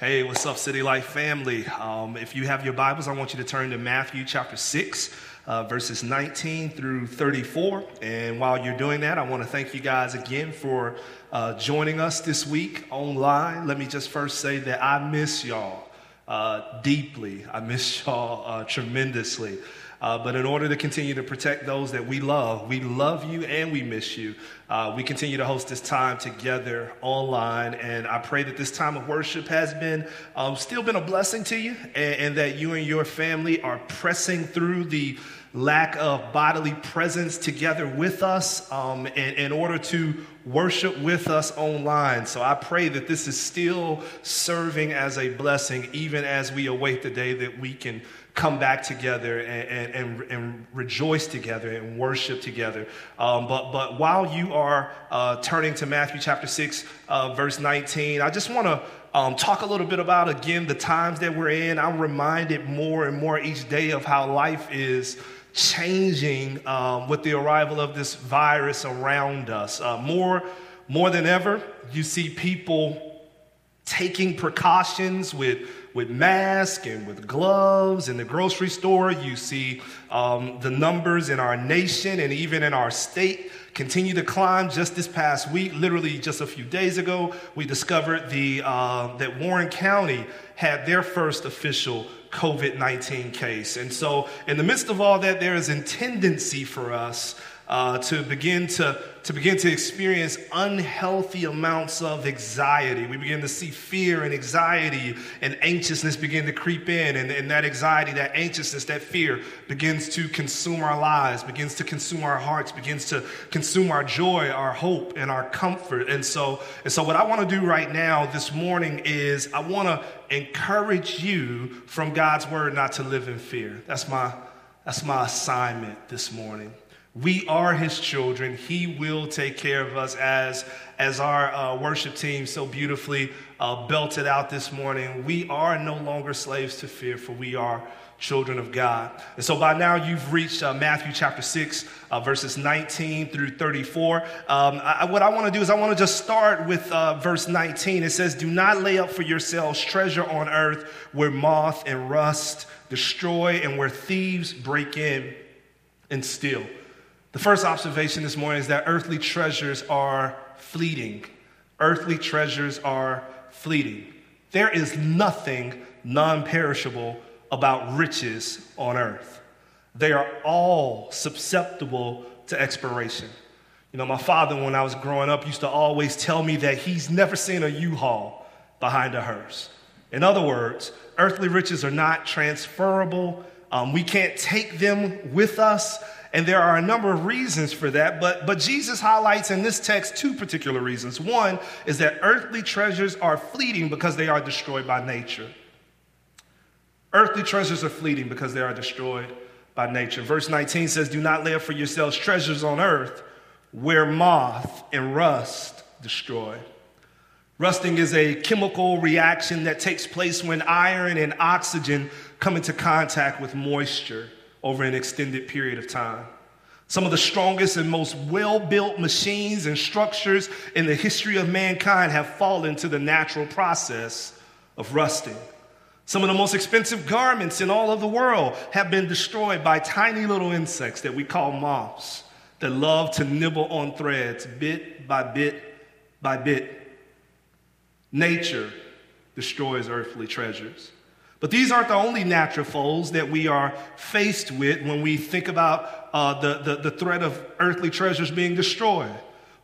Hey, what's up, City Life family? Um, if you have your Bibles, I want you to turn to Matthew chapter 6, uh, verses 19 through 34. And while you're doing that, I want to thank you guys again for uh, joining us this week online. Let me just first say that I miss y'all uh, deeply, I miss y'all uh, tremendously. Uh, but in order to continue to protect those that we love, we love you and we miss you. Uh, we continue to host this time together online, and I pray that this time of worship has been um, still been a blessing to you, and, and that you and your family are pressing through the lack of bodily presence together with us um, in, in order to worship with us online. So I pray that this is still serving as a blessing, even as we await the day that we can come back together and, and, and, rejoice together and worship together. Um, but, but while you are uh, turning to Matthew chapter 6, uh, verse 19, I just want to um, talk a little bit about, again, the times that we're in. I'm reminded more and more each day of how life is changing um, with the arrival of this virus around us. Uh, more, more than ever, you see people taking precautions with with masks and with gloves in the grocery store. You see um, the numbers in our nation and even in our state continue to climb. Just this past week, literally just a few days ago, we discovered the, uh, that Warren County had their first official COVID 19 case. And so, in the midst of all that, there is a tendency for us uh, to begin to, to begin to experience unhealthy amounts of anxiety. We begin to see fear and anxiety and anxiousness begin to creep in. And, and that anxiety, that anxiousness, that fear begins to consume our lives, begins to consume our hearts, begins to consume our joy, our hope, and our comfort. And so, and so what I want to do right now this morning is I want to encourage you from God's word not to live in fear. That's my, that's my assignment this morning. We are his children. He will take care of us as, as our uh, worship team so beautifully uh, belted out this morning. We are no longer slaves to fear, for we are children of God. And so by now you've reached uh, Matthew chapter 6, uh, verses 19 through 34. Um, I, what I want to do is I want to just start with uh, verse 19. It says, Do not lay up for yourselves treasure on earth where moth and rust destroy and where thieves break in and steal. The first observation this morning is that earthly treasures are fleeting. Earthly treasures are fleeting. There is nothing non perishable about riches on earth. They are all susceptible to expiration. You know, my father, when I was growing up, used to always tell me that he's never seen a U Haul behind a hearse. In other words, earthly riches are not transferable. Um, we can't take them with us. And there are a number of reasons for that, but, but Jesus highlights in this text two particular reasons. One is that earthly treasures are fleeting because they are destroyed by nature. Earthly treasures are fleeting because they are destroyed by nature. Verse 19 says, Do not lay up for yourselves treasures on earth where moth and rust destroy. Rusting is a chemical reaction that takes place when iron and oxygen come into contact with moisture over an extended period of time. Some of the strongest and most well built machines and structures in the history of mankind have fallen to the natural process of rusting. Some of the most expensive garments in all of the world have been destroyed by tiny little insects that we call moths that love to nibble on threads bit by bit by bit. Nature destroys earthly treasures. But these aren't the only natural foes that we are faced with when we think about uh, the, the, the threat of earthly treasures being destroyed.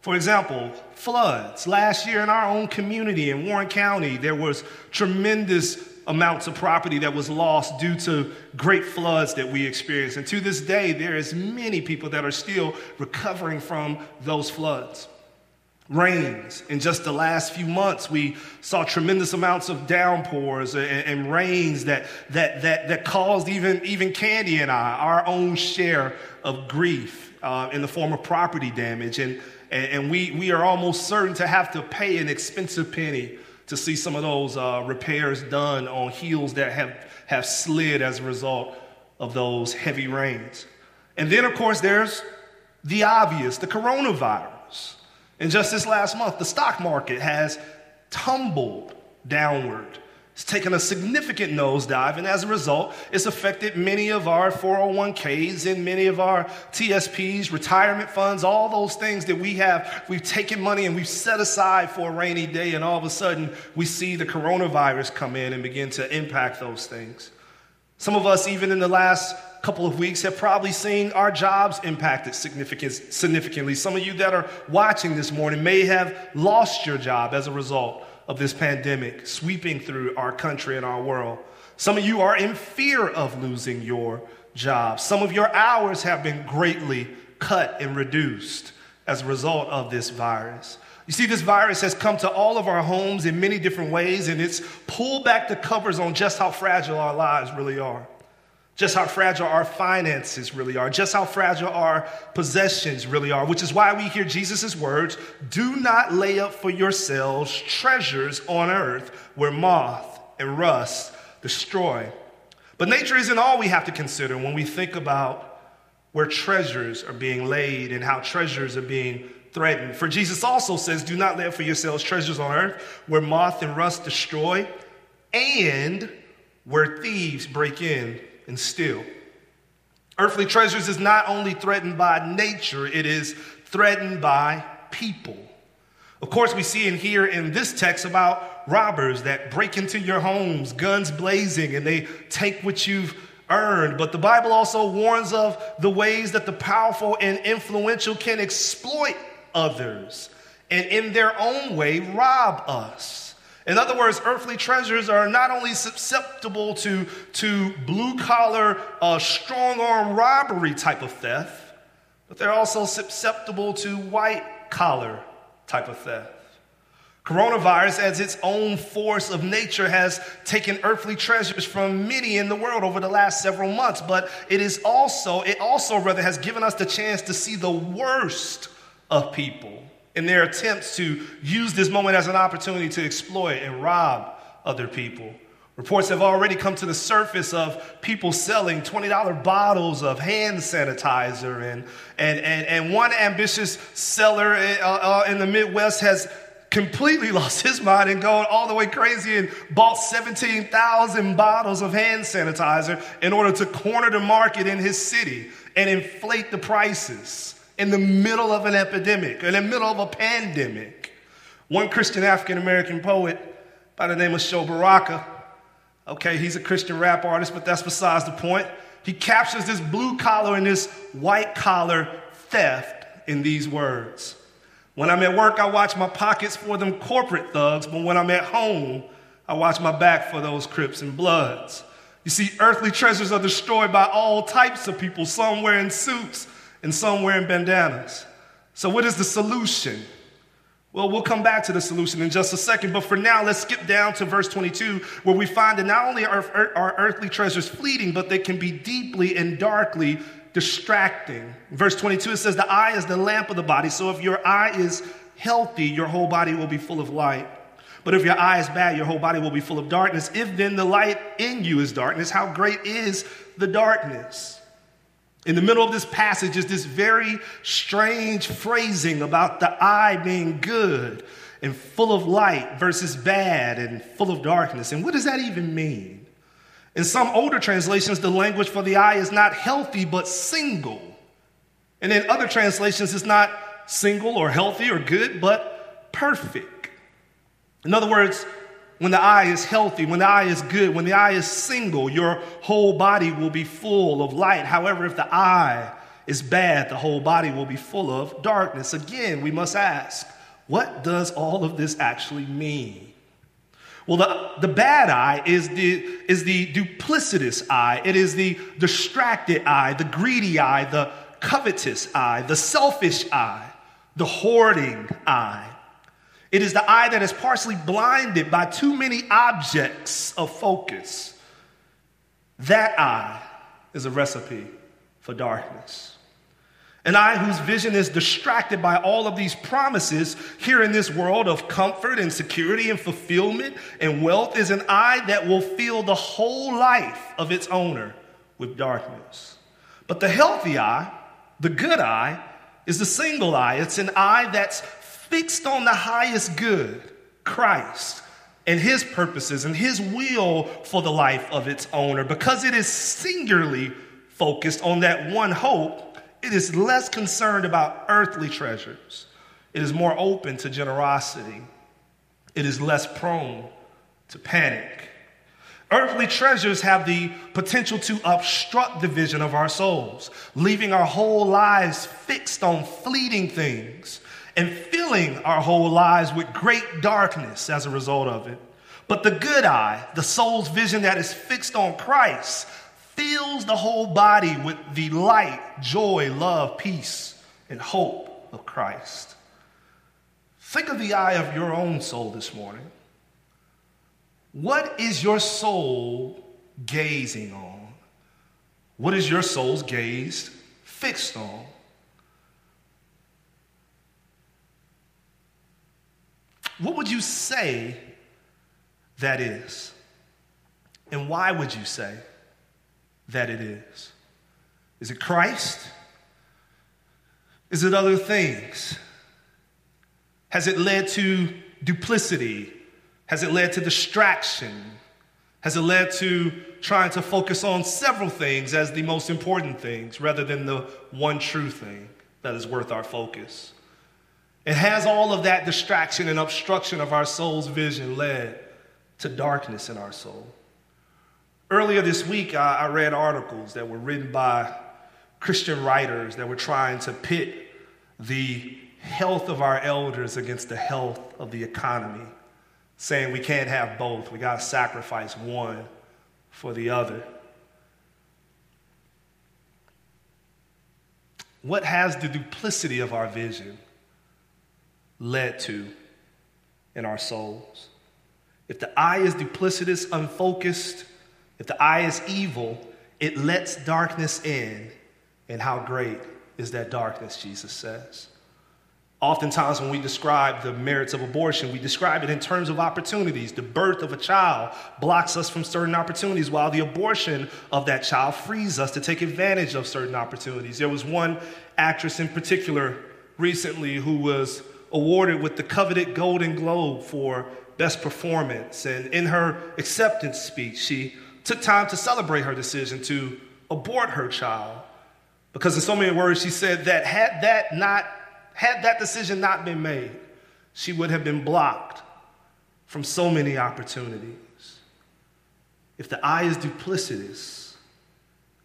For example, floods. Last year in our own community in Warren County, there was tremendous amounts of property that was lost due to great floods that we experienced. And to this day, there is many people that are still recovering from those floods rains. In just the last few months, we saw tremendous amounts of downpours and, and, rains that, that, that, that caused even, even Candy and I our own share of grief uh, in the form of property damage. And, and we, we are almost certain to have to pay an expensive penny to see some of those uh, repairs done on heels that have, have slid as a result of those heavy rains. And then, of course, there's the obvious, the coronavirus. And just this last month, the stock market has tumbled downward It's taken a significant nosedive, and as a result, it's affected many of our 401ks and many of our TSPs, retirement funds, all those things that we have. We've taken money and we've set aside for a rainy day, and all of a sudden, we see the coronavirus come in and begin to impact those things. Some of us, even in the last couple of weeks, have probably seen our jobs impacted significantly. Some of you that are watching this morning may have lost your job as a result of this pandemic sweeping through our country and our world. Some of you are in fear of losing your job. Some of your hours have been greatly cut and reduced as a result of this virus. You see, this virus has come to all of our homes in many different ways, and it's pulled back the covers on just how fragile our lives really are just how fragile our finances really are, just how fragile our possessions really are, which is why we hear Jesus' words do not lay up for yourselves treasures on earth where moth and rust destroy. But nature isn't all we have to consider when we think about where treasures are being laid and how treasures are being threatened. For Jesus also says, Do not lay up for yourselves treasures on earth where moth and rust destroy and where thieves break in and steal. Earthly treasures is not only threatened by nature, it is threatened by people. Of course, we see and hear in this text about robbers that break into your homes, guns blazing, and they take what you've earned. But the Bible also warns of the ways that the powerful and influential can exploit others and, in their own way, rob us. In other words, earthly treasures are not only susceptible to, to blue collar, uh, strong arm robbery type of theft, but they're also susceptible to white collar type of theft. Coronavirus, as its own force of nature, has taken earthly treasures from many in the world over the last several months, but it is also, it also rather has given us the chance to see the worst of people in their attempts to use this moment as an opportunity to exploit and rob other people. Reports have already come to the surface of people selling $20 bottles of hand sanitizer. And, and, and, and one ambitious seller uh, uh, in the Midwest has completely lost his mind and gone all the way crazy and bought 17,000 bottles of hand sanitizer in order to corner the market in his city and inflate the prices in the middle of an epidemic, in the middle of a pandemic. One Christian African American poet by the name of Sho Baraka, okay, he's a Christian rap artist, but that's besides the point. He captures this blue collar and this white collar theft in these words. When I'm at work, I watch my pockets for them corporate thugs, but when I'm at home, I watch my back for those Crips and Bloods. You see, earthly treasures are destroyed by all types of people, some wearing suits, and some wearing bandanas. So, what is the solution? Well, we'll come back to the solution in just a second, but for now, let's skip down to verse 22, where we find that not only are our earthly treasures fleeting, but they can be deeply and darkly distracting. Verse 22, it says, The eye is the lamp of the body, so if your eye is healthy, your whole body will be full of light. But if your eye is bad, your whole body will be full of darkness. If then the light in you is darkness, how great is the darkness? In the middle of this passage is this very strange phrasing about the eye being good and full of light versus bad and full of darkness. And what does that even mean? In some older translations, the language for the eye is not healthy but single. And in other translations, it's not single or healthy or good but perfect. In other words, when the eye is healthy, when the eye is good, when the eye is single, your whole body will be full of light. However, if the eye is bad, the whole body will be full of darkness. Again, we must ask, what does all of this actually mean? Well, the, the bad eye is the, is the duplicitous eye. It is the distracted eye, the greedy eye, the covetous eye, the selfish eye, the hoarding eye. It is the eye that is partially blinded by too many objects of focus. That eye is a recipe for darkness. An eye whose vision is distracted by all of these promises here in this world of comfort and security and fulfillment and wealth is an eye that will fill the whole life of its owner with darkness. But the healthy eye, the good eye, is the single eye. It's an eye that's fixed on the highest good, Christ, and his purposes and his will for the life of its owner. Because it is singularly focused on that one hope, it is less concerned about earthly treasures. It is more open to generosity. It is less prone to panic. Earthly treasures have the potential to obstruct the vision of our souls, leaving our whole lives fixed on fleeting things and filling our whole lives with great darkness as a result of it. But the good eye, the soul's vision that is fixed on Christ, fills the whole body with the light, joy, love, peace, and hope of Christ. Think of the eye of your own soul this morning. What is your soul gazing on? What is your soul's gaze fixed on? What would you say that is? And why would you say that it is? Is it Christ? Is it other things? Has it led to duplicity? Has it led to distraction? Has it led to trying to focus on several things as the most important things rather than the one true thing that is worth our focus? It has all of that distraction and obstruction of our soul's vision led to darkness in our soul. Earlier this week, I, I read articles that were written by Christian writers that were trying to pit the health of our elders against the health of the economy, saying we can't have both. We got to sacrifice one for the other. What has the duplicity of our vision led to in our souls. If the eye is duplicitous, unfocused, if the eye is evil, it lets darkness in. And how great is that darkness, Jesus says. Oftentimes, when we describe the merits of abortion, we describe it in terms of opportunities. The birth of a child blocks us from certain opportunities, while the abortion of that child frees us to take advantage of certain opportunities. There was one actress in particular recently who was awarded with the coveted Golden Globe for Best Performance. And in her acceptance speech, she took time to celebrate her decision to abort her child. Because in so many words, she said that had that not had that decision not been made, she would have been blocked from so many opportunities. If the eye is duplicitous,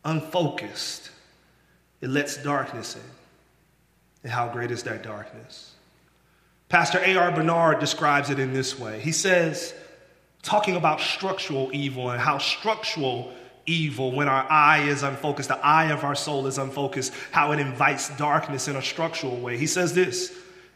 unfocused, it lets darkness in. And how great is that darkness? Pastor A.R. Bernard describes it in this way. He says, talking about structural evil and how structural evil, when our eye is unfocused, the eye of our soul is unfocused, how it invites darkness in a structural way. He says this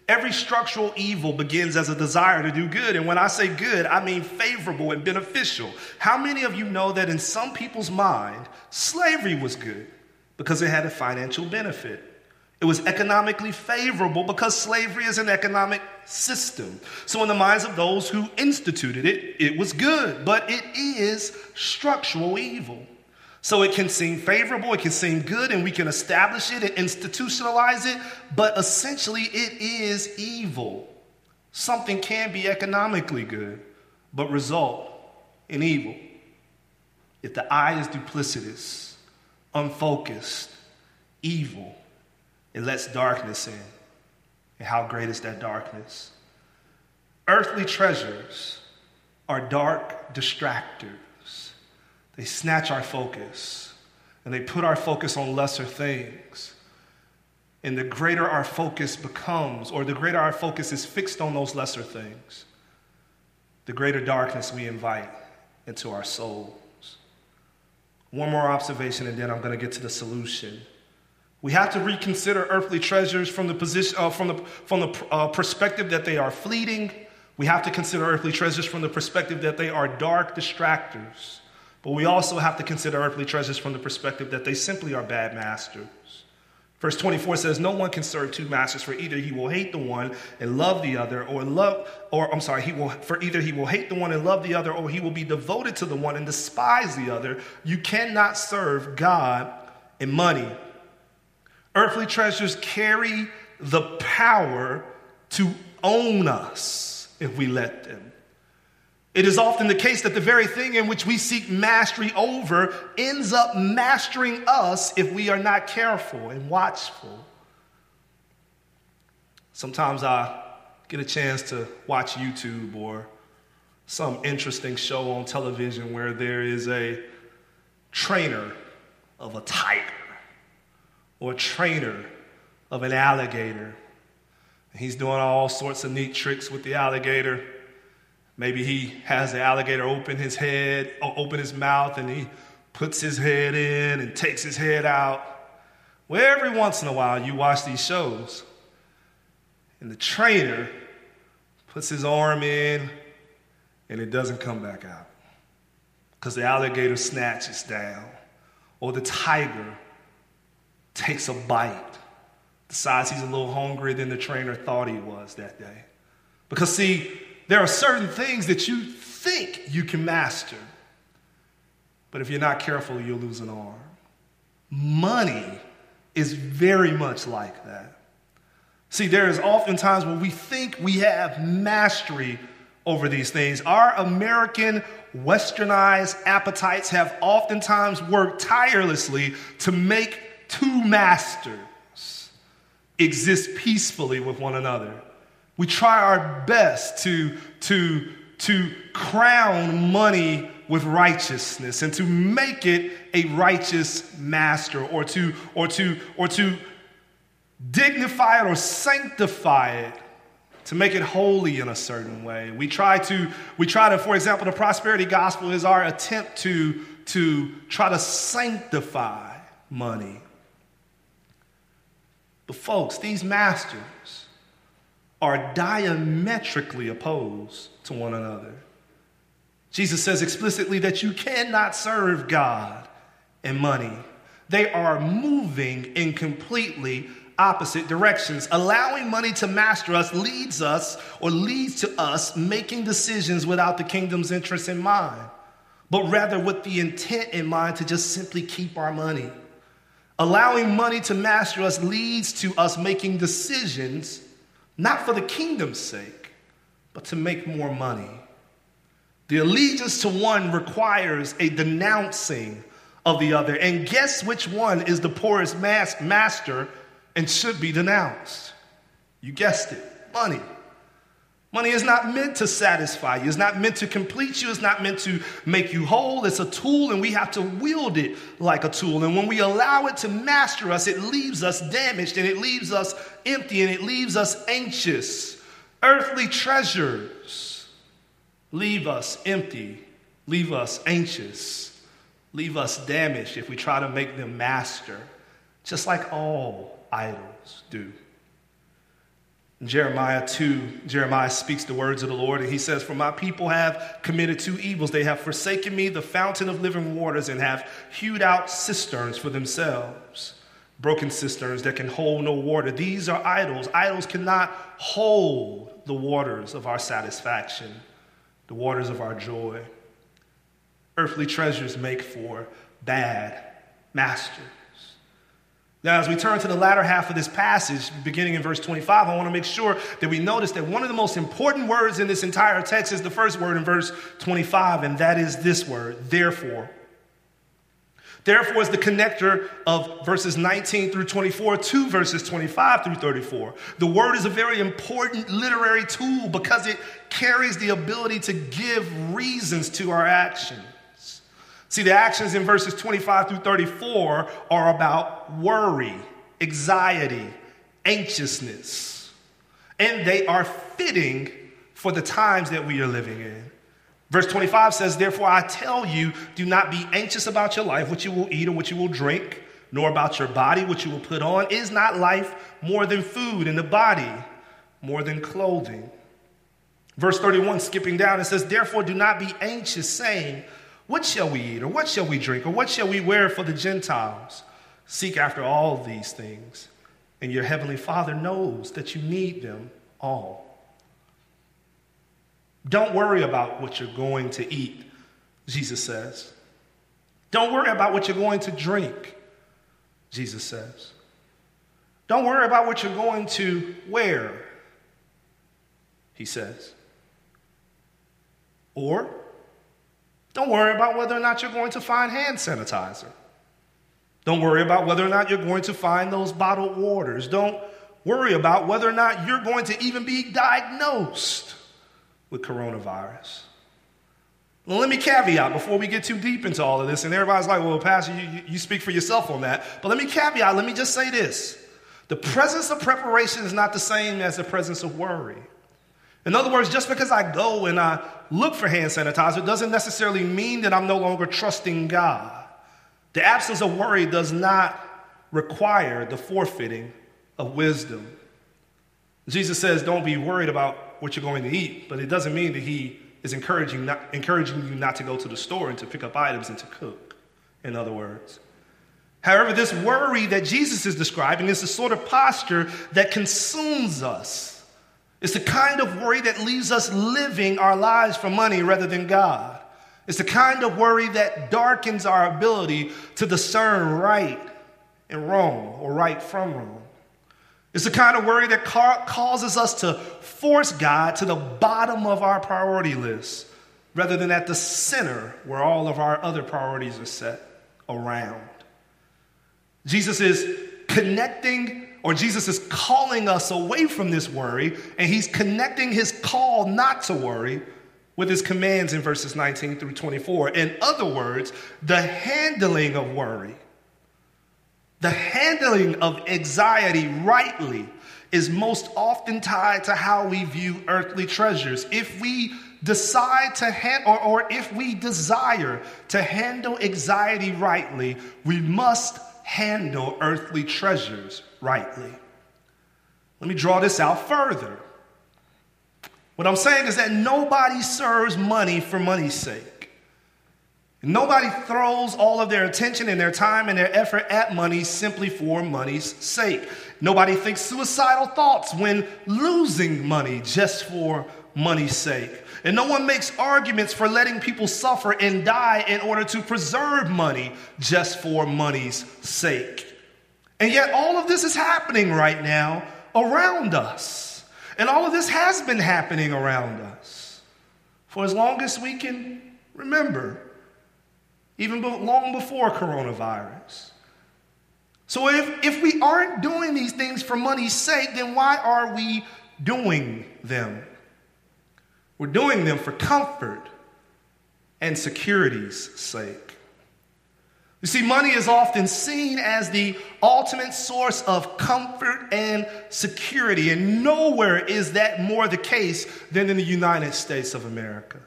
every structural evil begins as a desire to do good. And when I say good, I mean favorable and beneficial. How many of you know that in some people's mind, slavery was good because it had a financial benefit? It was economically favorable because slavery is an economic system. So, in the minds of those who instituted it, it was good, but it is structural evil. So, it can seem favorable, it can seem good, and we can establish it and institutionalize it, but essentially it is evil. Something can be economically good, but result in evil. If the eye is duplicitous, unfocused, evil, it lets darkness in. And how great is that darkness? Earthly treasures are dark distractors. They snatch our focus and they put our focus on lesser things. And the greater our focus becomes, or the greater our focus is fixed on those lesser things, the greater darkness we invite into our souls. One more observation, and then I'm going to get to the solution. We have to reconsider earthly treasures from the, position, uh, from the, from the uh, perspective that they are fleeting. We have to consider earthly treasures from the perspective that they are dark distractors. But we also have to consider earthly treasures from the perspective that they simply are bad masters. Verse 24 says, No one can serve two masters, for either he will hate the one and love the other, or love, or I'm sorry, he will for either he will hate the one and love the other, or he will be devoted to the one and despise the other. You cannot serve God and money. Earthly treasures carry the power to own us if we let them. It is often the case that the very thing in which we seek mastery over ends up mastering us if we are not careful and watchful. Sometimes I get a chance to watch YouTube or some interesting show on television where there is a trainer of a tiger or trainer of an alligator. He's doing all sorts of neat tricks with the alligator Maybe he has the alligator open his head, open his mouth, and he puts his head in and takes his head out. Well, every once in a while, you watch these shows, and the trainer puts his arm in, and it doesn't come back out because the alligator snatches down, or the tiger takes a bite, decides he's a little hungrier than the trainer thought he was that day. Because, see, there are certain things that you think you can master, but if you're not careful, you'll lose an arm. Money is very much like that. See, there is oftentimes when we think we have mastery over these things. Our American westernized appetites have oftentimes worked tirelessly to make two masters exist peacefully with one another. We try our best to, to, to crown money with righteousness and to make it a righteous master or to, or to, or to dignify it or sanctify it to make it holy in a certain way. We try to, we try to, for example, the prosperity gospel is our attempt to, to try to sanctify money. But folks, these masters, are diametrically opposed to one another. Jesus says explicitly that you cannot serve God and money. They are moving in completely opposite directions. Allowing money to master us leads us or leads to us making decisions without the kingdom's interest in mind, but rather with the intent in mind to just simply keep our money. Allowing money to master us leads to us making decisions not for the kingdom's sake, but to make more money. The allegiance to one requires a denouncing of the other. And guess which one is the poorest master and should be denounced? You guessed it money. Money is not meant to satisfy you. It's not meant to complete you. It's not meant to make you whole. It's a tool, and we have to wield it like a tool. And when we allow it to master us, it leaves us damaged, and it leaves us empty, and it leaves us anxious. Earthly treasures leave us empty, leave us anxious, leave us damaged if we try to make them master, just like all idols do. Jeremiah 2, Jeremiah speaks the words of the Lord, and he says, For my people have committed two evils. They have forsaken me, the fountain of living waters, and have hewed out cisterns for themselves, broken cisterns that can hold no water. These are idols. Idols cannot hold the waters of our satisfaction, the waters of our joy. Earthly treasures make for bad masters. Now, as we turn to the latter half of this passage, beginning in verse 25, I want to make sure that we notice that one of the most important words in this entire text is the first word in verse 25, and that is this word, therefore. Therefore is the connector of verses 19 through 24 to verses 25 through 34. The word is a very important literary tool because it carries the ability to give reasons to our actions. See, the actions in verses 25 through 34 are about worry, anxiety, anxiousness, and they are fitting for the times that we are living in. Verse 25 says, Therefore, I tell you, do not be anxious about your life, what you will eat or what you will drink, nor about your body, what you will put on. Is not life more than food, and the body more than clothing? Verse 31, skipping down, it says, Therefore, do not be anxious, saying, what shall we eat, or what shall we drink, or what shall we wear for the Gentiles? Seek after all these things, and your heavenly Father knows that you need them all. Don't worry about what you're going to eat, Jesus says. Don't worry about what you're going to drink, Jesus says. Don't worry about what you're going to wear, he says. Or don't worry about whether or not you're going to find hand sanitizer. Don't worry about whether or not you're going to find those bottled waters. Don't worry about whether or not you're going to even be diagnosed with coronavirus. Well, let me caveat before we get too deep into all of this, and everybody's like, well, Pastor, you, you speak for yourself on that. But let me caveat, let me just say this. The presence of preparation is not the same as the presence of worry. In other words, just because I go and I look for hand sanitizer doesn't necessarily mean that I'm no longer trusting God. The absence of worry does not require the forfeiting of wisdom. Jesus says, Don't be worried about what you're going to eat, but it doesn't mean that He is encouraging, not, encouraging you not to go to the store and to pick up items and to cook, in other words. However, this worry that Jesus is describing is the sort of posture that consumes us. It's the kind of worry that leaves us living our lives for money rather than God. It's the kind of worry that darkens our ability to discern right and wrong or right from wrong. It's the kind of worry that ca- causes us to force God to the bottom of our priority list rather than at the center where all of our other priorities are set around. Jesus is connecting, or Jesus is calling us away from this worry, and he's connecting his call not to worry with his commands in verses 19 through 24. In other words, the handling of worry, the handling of anxiety rightly is most often tied to how we view earthly treasures. If we decide to handle, or, or if we desire to handle anxiety rightly, we must handle earthly treasures rightly. Let me draw this out further. What I'm saying is that nobody serves money for money's sake. Nobody throws all of their attention and their time and their effort at money simply for money's sake. Nobody thinks suicidal thoughts when losing money just for money's sake. And no one makes arguments for letting people suffer and die in order to preserve money just for money's sake. And yet, all of this is happening right now around us. And all of this has been happening around us for as long as we can remember, even long before coronavirus. So, if, if we aren't doing these things for money's sake, then why are we doing them? We're doing them for comfort and security's sake. You see, money is often seen as the ultimate source of comfort and security, and nowhere is that more the case than in the United States of America.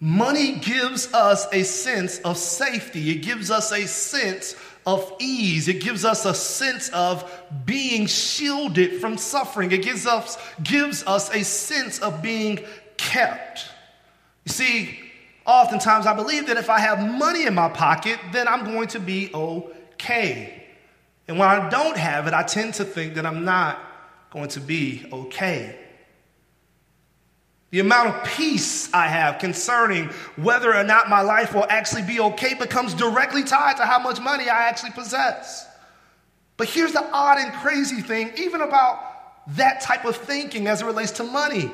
Money gives us a sense of safety, it gives us a sense of ease, it gives us a sense of being shielded from suffering, it gives us, gives us a sense of being kept. You see, oftentimes I believe that if I have money in my pocket, then I'm going to be okay. And when I don't have it, I tend to think that I'm not going to be okay. The amount of peace I have concerning whether or not my life will actually be okay becomes directly tied to how much money I actually possess. But here's the odd and crazy thing, even about that type of thinking as it relates to money.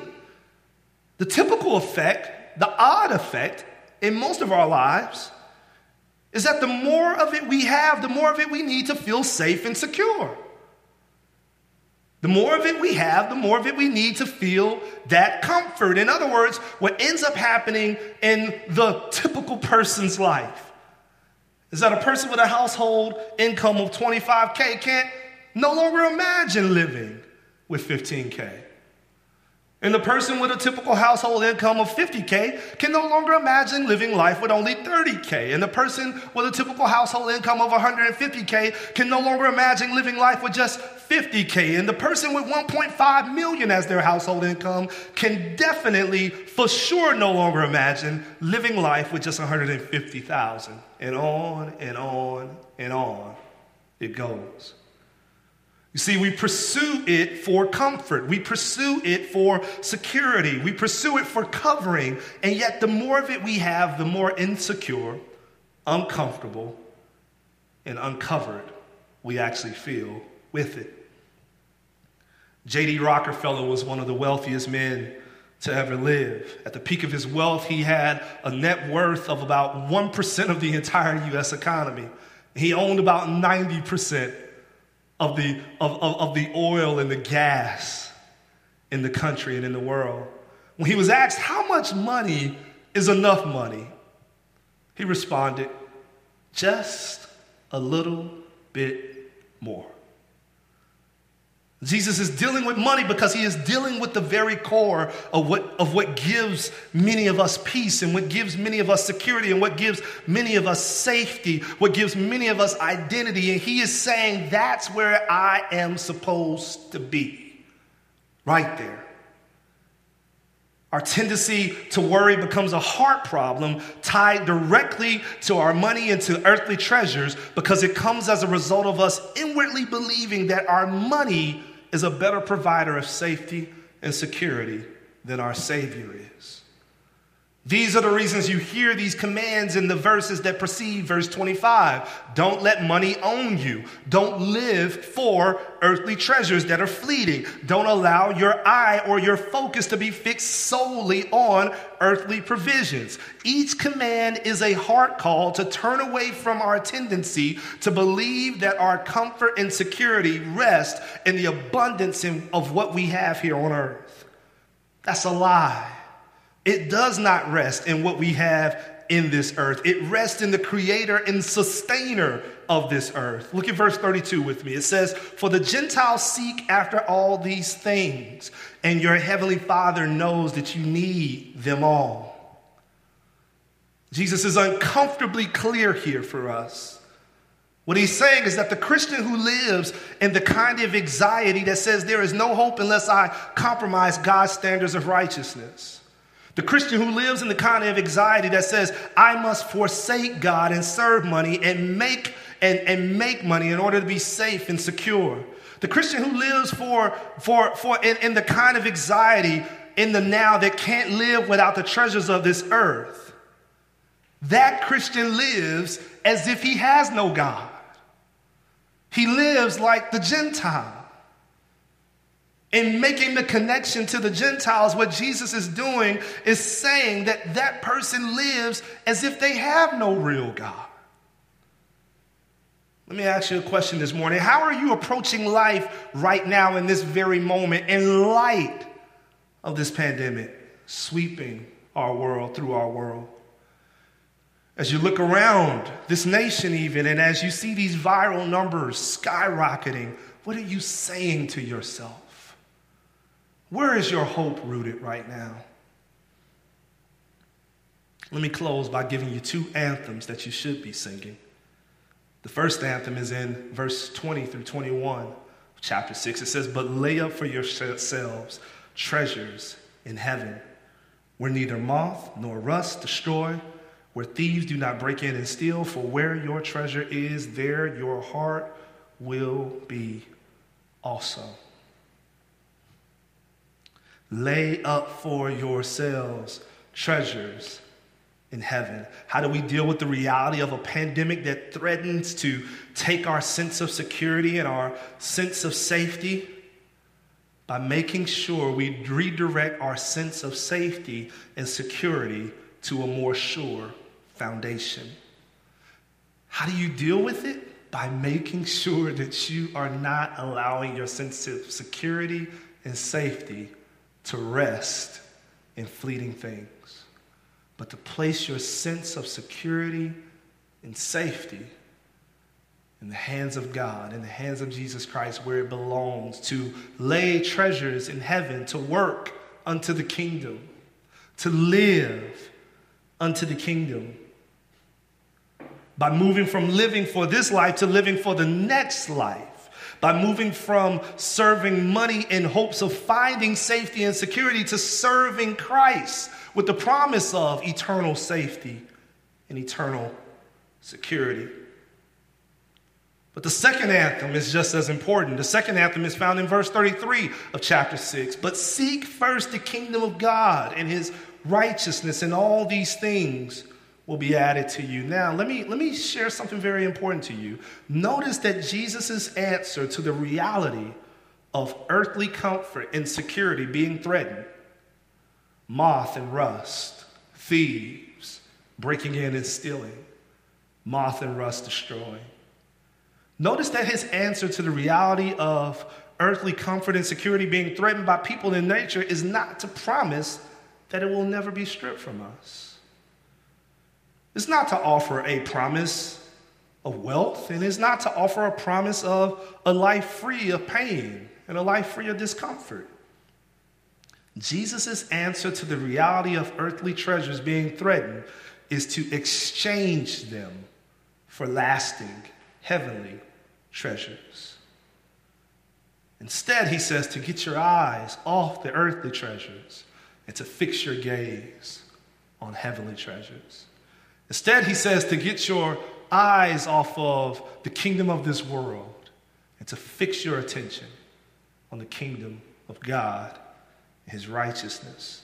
The typical effect, the odd effect in most of our lives, is that the more of it we have, the more of it we need to feel safe and secure. The more of it we have, the more of it we need to feel that comfort. In other words, what ends up happening in the typical person's life is that a person with a household income of 25K can't no longer imagine living with 15K. And the person with a typical household income of 50K can no longer imagine living life with only 30K. And the person with a typical household income of 150K can no longer imagine living life with just 50K. And the person with 1.5 million as their household income can definitely, for sure, no longer imagine living life with just 150,000. And on and on and on it goes. You see, we pursue it for comfort. We pursue it for security. We pursue it for covering. And yet, the more of it we have, the more insecure, uncomfortable, and uncovered we actually feel with it. J.D. Rockefeller was one of the wealthiest men to ever live. At the peak of his wealth, he had a net worth of about 1% of the entire US economy. He owned about 90% of the, of, of, of, the oil and the gas in the country and in the world. When he was asked, How much money is enough money? He responded, Just a little bit more. Jesus is dealing with money because he is dealing with the very core of what, of what gives many of us peace and what gives many of us security and what gives many of us safety, what gives many of us identity. And he is saying that's where I am supposed to be, right there. Our tendency to worry becomes a heart problem tied directly to our money and to earthly treasures because it comes as a result of us inwardly believing that our money is a better provider of safety and security than our Savior is. These are the reasons you hear these commands in the verses that precede verse 25. Don't let money own you. Don't live for earthly treasures that are fleeting. Don't allow your eye or your focus to be fixed solely on earthly provisions. Each command is a heart call to turn away from our tendency to believe that our comfort and security rest in the abundance of what we have here on earth. That's a lie. It does not rest in what we have in this earth. It rests in the creator and sustainer of this earth. Look at verse 32 with me. It says, For the Gentiles seek after all these things, and your heavenly Father knows that you need them all. Jesus is uncomfortably clear here for us. What he's saying is that the Christian who lives in the kind of anxiety that says there is no hope unless I compromise God's standards of righteousness the Christian who lives in the kind of anxiety that says, I must forsake God and serve money and make and, and make money in order to be safe and secure. The Christian who lives for, for, for in, in the kind of anxiety in the now that can't live without the treasures of this earth. That Christian lives as if he has no God. He lives like the Gentile in making the connection to the Gentiles, what Jesus is doing is saying that that person lives as if they have no real God. Let me ask you a question this morning. How are you approaching life right now in this very moment in light of this pandemic sweeping our world through our world? As you look around this nation, even, and as you see these viral numbers skyrocketing, what are you saying to yourself? Where is your hope rooted right now? Let me close by giving you two anthems that you should be singing. The first anthem is in verse 20 through 21, chapter 6. It says, But lay up for yourselves treasures in heaven, where neither moth nor rust destroy, where thieves do not break in and steal, for where your treasure is, there your heart will be also. Lay up for yourselves treasures in heaven. How do we deal with the reality of a pandemic that threatens to take our sense of security and our sense of safety? By making sure we redirect our sense of safety and security to a more sure foundation. How do you deal with it? By making sure that you are not allowing your sense of security and safety to rest in fleeting things, but to place your sense of security and safety in the hands of God, in the hands of Jesus Christ, where it belongs, to lay treasures in heaven, to work unto the kingdom, to live unto the kingdom. By moving from living for this life to living for the next life by moving from serving money in hopes of finding safety and security to serving Christ with the promise of eternal safety and eternal security. But the second anthem is just as important. The second anthem is found in verse 33 of chapter 6. But seek first the kingdom of God and his righteousness, and all these things will be added to you. Now, let me, let me share something very important to you. Notice that Jesus' answer to the reality of earthly comfort and security being threatened moth and rust, thieves breaking in and stealing, moth and rust destroying. Notice that his answer to the reality of earthly comfort and security being threatened by people in nature is not to promise that it will never be stripped from us. It's not to offer a promise of wealth, and it's not to offer a promise of a life free of pain and a life free of discomfort. Jesus' answer to the reality of earthly treasures being threatened is to exchange them for lasting, heavenly treasures. Instead, he says to get your eyes off the earthly treasures and to fix your gaze on heavenly treasures. Instead, he says to get your eyes off of the kingdom of this world and to fix your attention on the kingdom of God and his righteousness.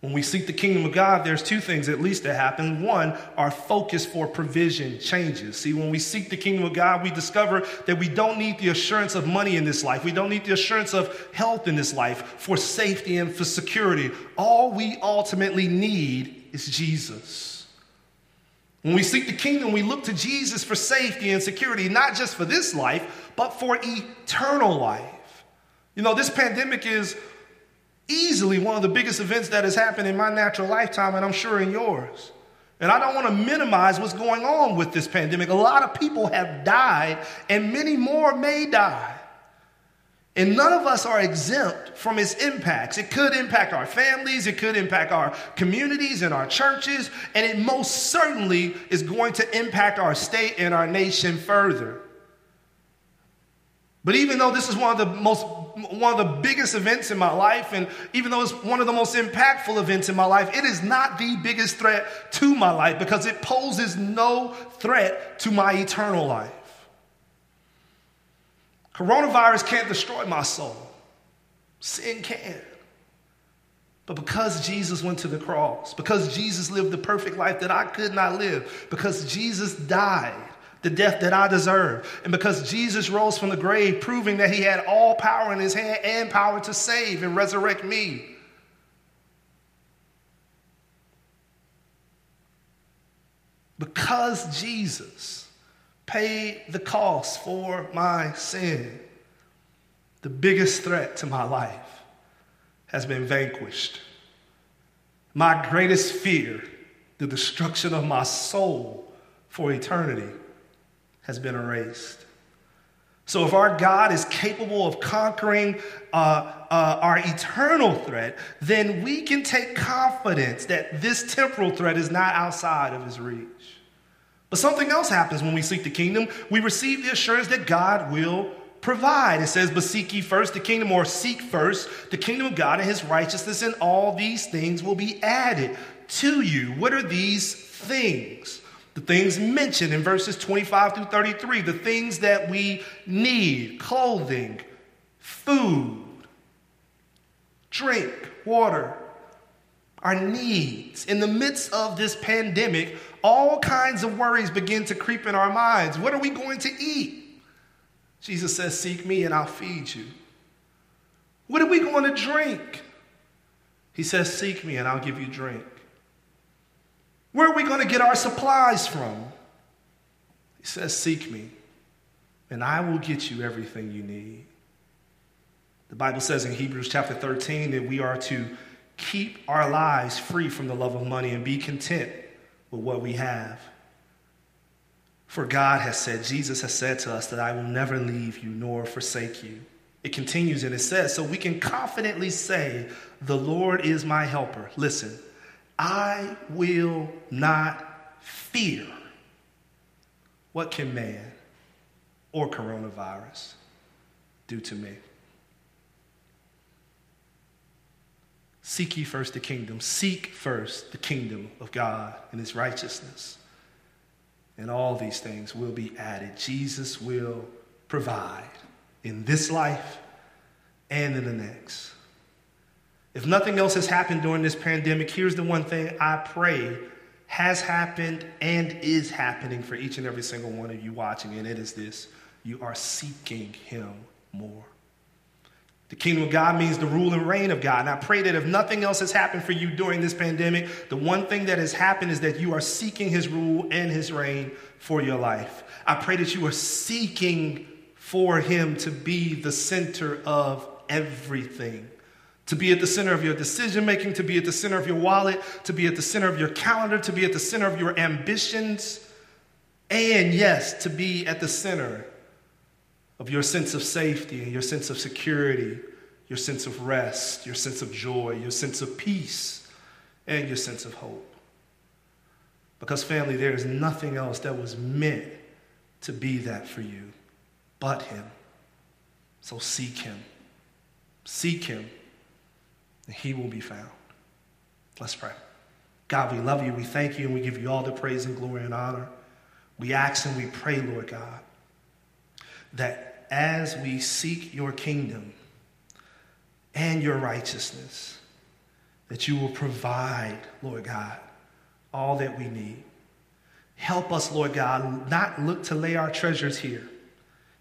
When we seek the kingdom of God, there's two things at least that happen. One, our focus for provision changes. See, when we seek the kingdom of God, we discover that we don't need the assurance of money in this life. We don't need the assurance of health in this life for safety and for security. All we ultimately need is Jesus. When we seek the kingdom, we look to Jesus for safety and security, not just for this life, but for eternal life. You know, this pandemic is easily one of the biggest events that has happened in my natural lifetime, and I'm sure in yours. And I don't want to minimize what's going on with this pandemic. A lot of people have died, and many more may die. And none of us are exempt from its impacts. It could impact our families, it could impact our communities and our churches, and it most certainly is going to impact our state and our nation further. But even though this is one of the most one of the biggest events in my life, and even though it's one of the most impactful events in my life, it is not the biggest threat to my life because it poses no threat to my eternal life. Coronavirus can't destroy my soul, sin can. But because Jesus went to the cross, because Jesus lived the perfect life that I could not live, because Jesus died the death that I deserve. And because Jesus rose from the grave, proving that he had all power in his hand and power to save and resurrect me. Because Jesus paid the cost for my sin, the biggest threat to my life has been vanquished. My greatest fear, the destruction of my soul for eternity, has been erased. So, if our God is capable of conquering uh, uh, our eternal threat, then we can take confidence that this temporal threat is not outside of his reach. But something else happens when we seek the kingdom. We receive the assurance that God will provide. It says, But seek ye first the kingdom, or seek first the kingdom of God and his righteousness, and all these things will be added to you. What are these things? The things mentioned in verses 25 through 33, the things that we need clothing, food, drink, water, our needs. In the midst of this pandemic, all kinds of worries begin to creep in our minds. What are we going to eat? Jesus says, Seek me and I'll feed you. What are we going to drink? He says, Seek me and I'll give you drink. Where are we going to get our supplies from? He says, Seek me, and I will get you everything you need. The Bible says in Hebrews chapter 13 that we are to keep our lives free from the love of money and be content with what we have. For God has said, Jesus has said to us that I will never leave you nor forsake you. It continues and it says, so we can confidently say, The Lord is my helper. Listen, I will not fear. What can man or coronavirus do to me? Seek ye first the kingdom. Seek first the kingdom of God and his righteousness. And all these things will be added. Jesus will provide in this life and in the next. If nothing else has happened during this pandemic, here's the one thing I pray has happened and is happening for each and every single one of you watching, and it is this you are seeking Him more. The kingdom of God means the rule and reign of God. And I pray that if nothing else has happened for you during this pandemic, the one thing that has happened is that you are seeking his rule and his reign for your life. I pray that you are seeking for him to be the center of everything. To be at the center of your decision making, to be at the center of your wallet, to be at the center of your calendar, to be at the center of your ambitions, and yes, to be at the center of your sense of safety and your sense of security, your sense of rest, your sense of joy, your sense of peace, and your sense of hope. Because, family, there is nothing else that was meant to be that for you but Him. So seek Him. Seek Him, and He will be found. Let's pray. God, we love you, we thank you, and we give you all the praise and glory and honor. We ask and we pray, Lord God, that as we seek your kingdom and your righteousness, that you will provide, Lord God, all that we need. Help us, Lord God, not look to lay our treasures here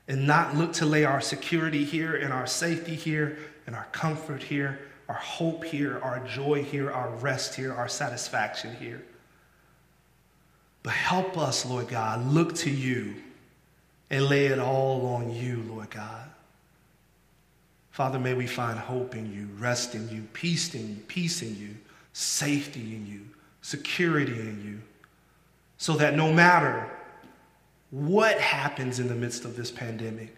and not look to lay our security here and our safety here and our comfort here, our hope here, our joy here, our rest here, our satisfaction here. But help us, Lord God, look to you and lay it all on you, Lord God. Father, may we find hope in you, rest in you, peace in you, peace in you, safety in you, security in you, so that no matter what happens in the midst of this pandemic,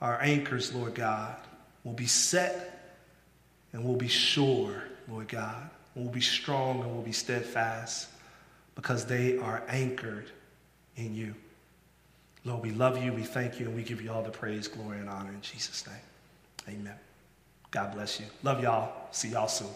our anchors, Lord God, will be set and will be sure, Lord God, We'll be strong and we'll be steadfast because they are anchored in you. Lord, we love you, we thank you, and we give you all the praise, glory, and honor in Jesus' name. Amen. God bless you. Love y'all. See y'all soon.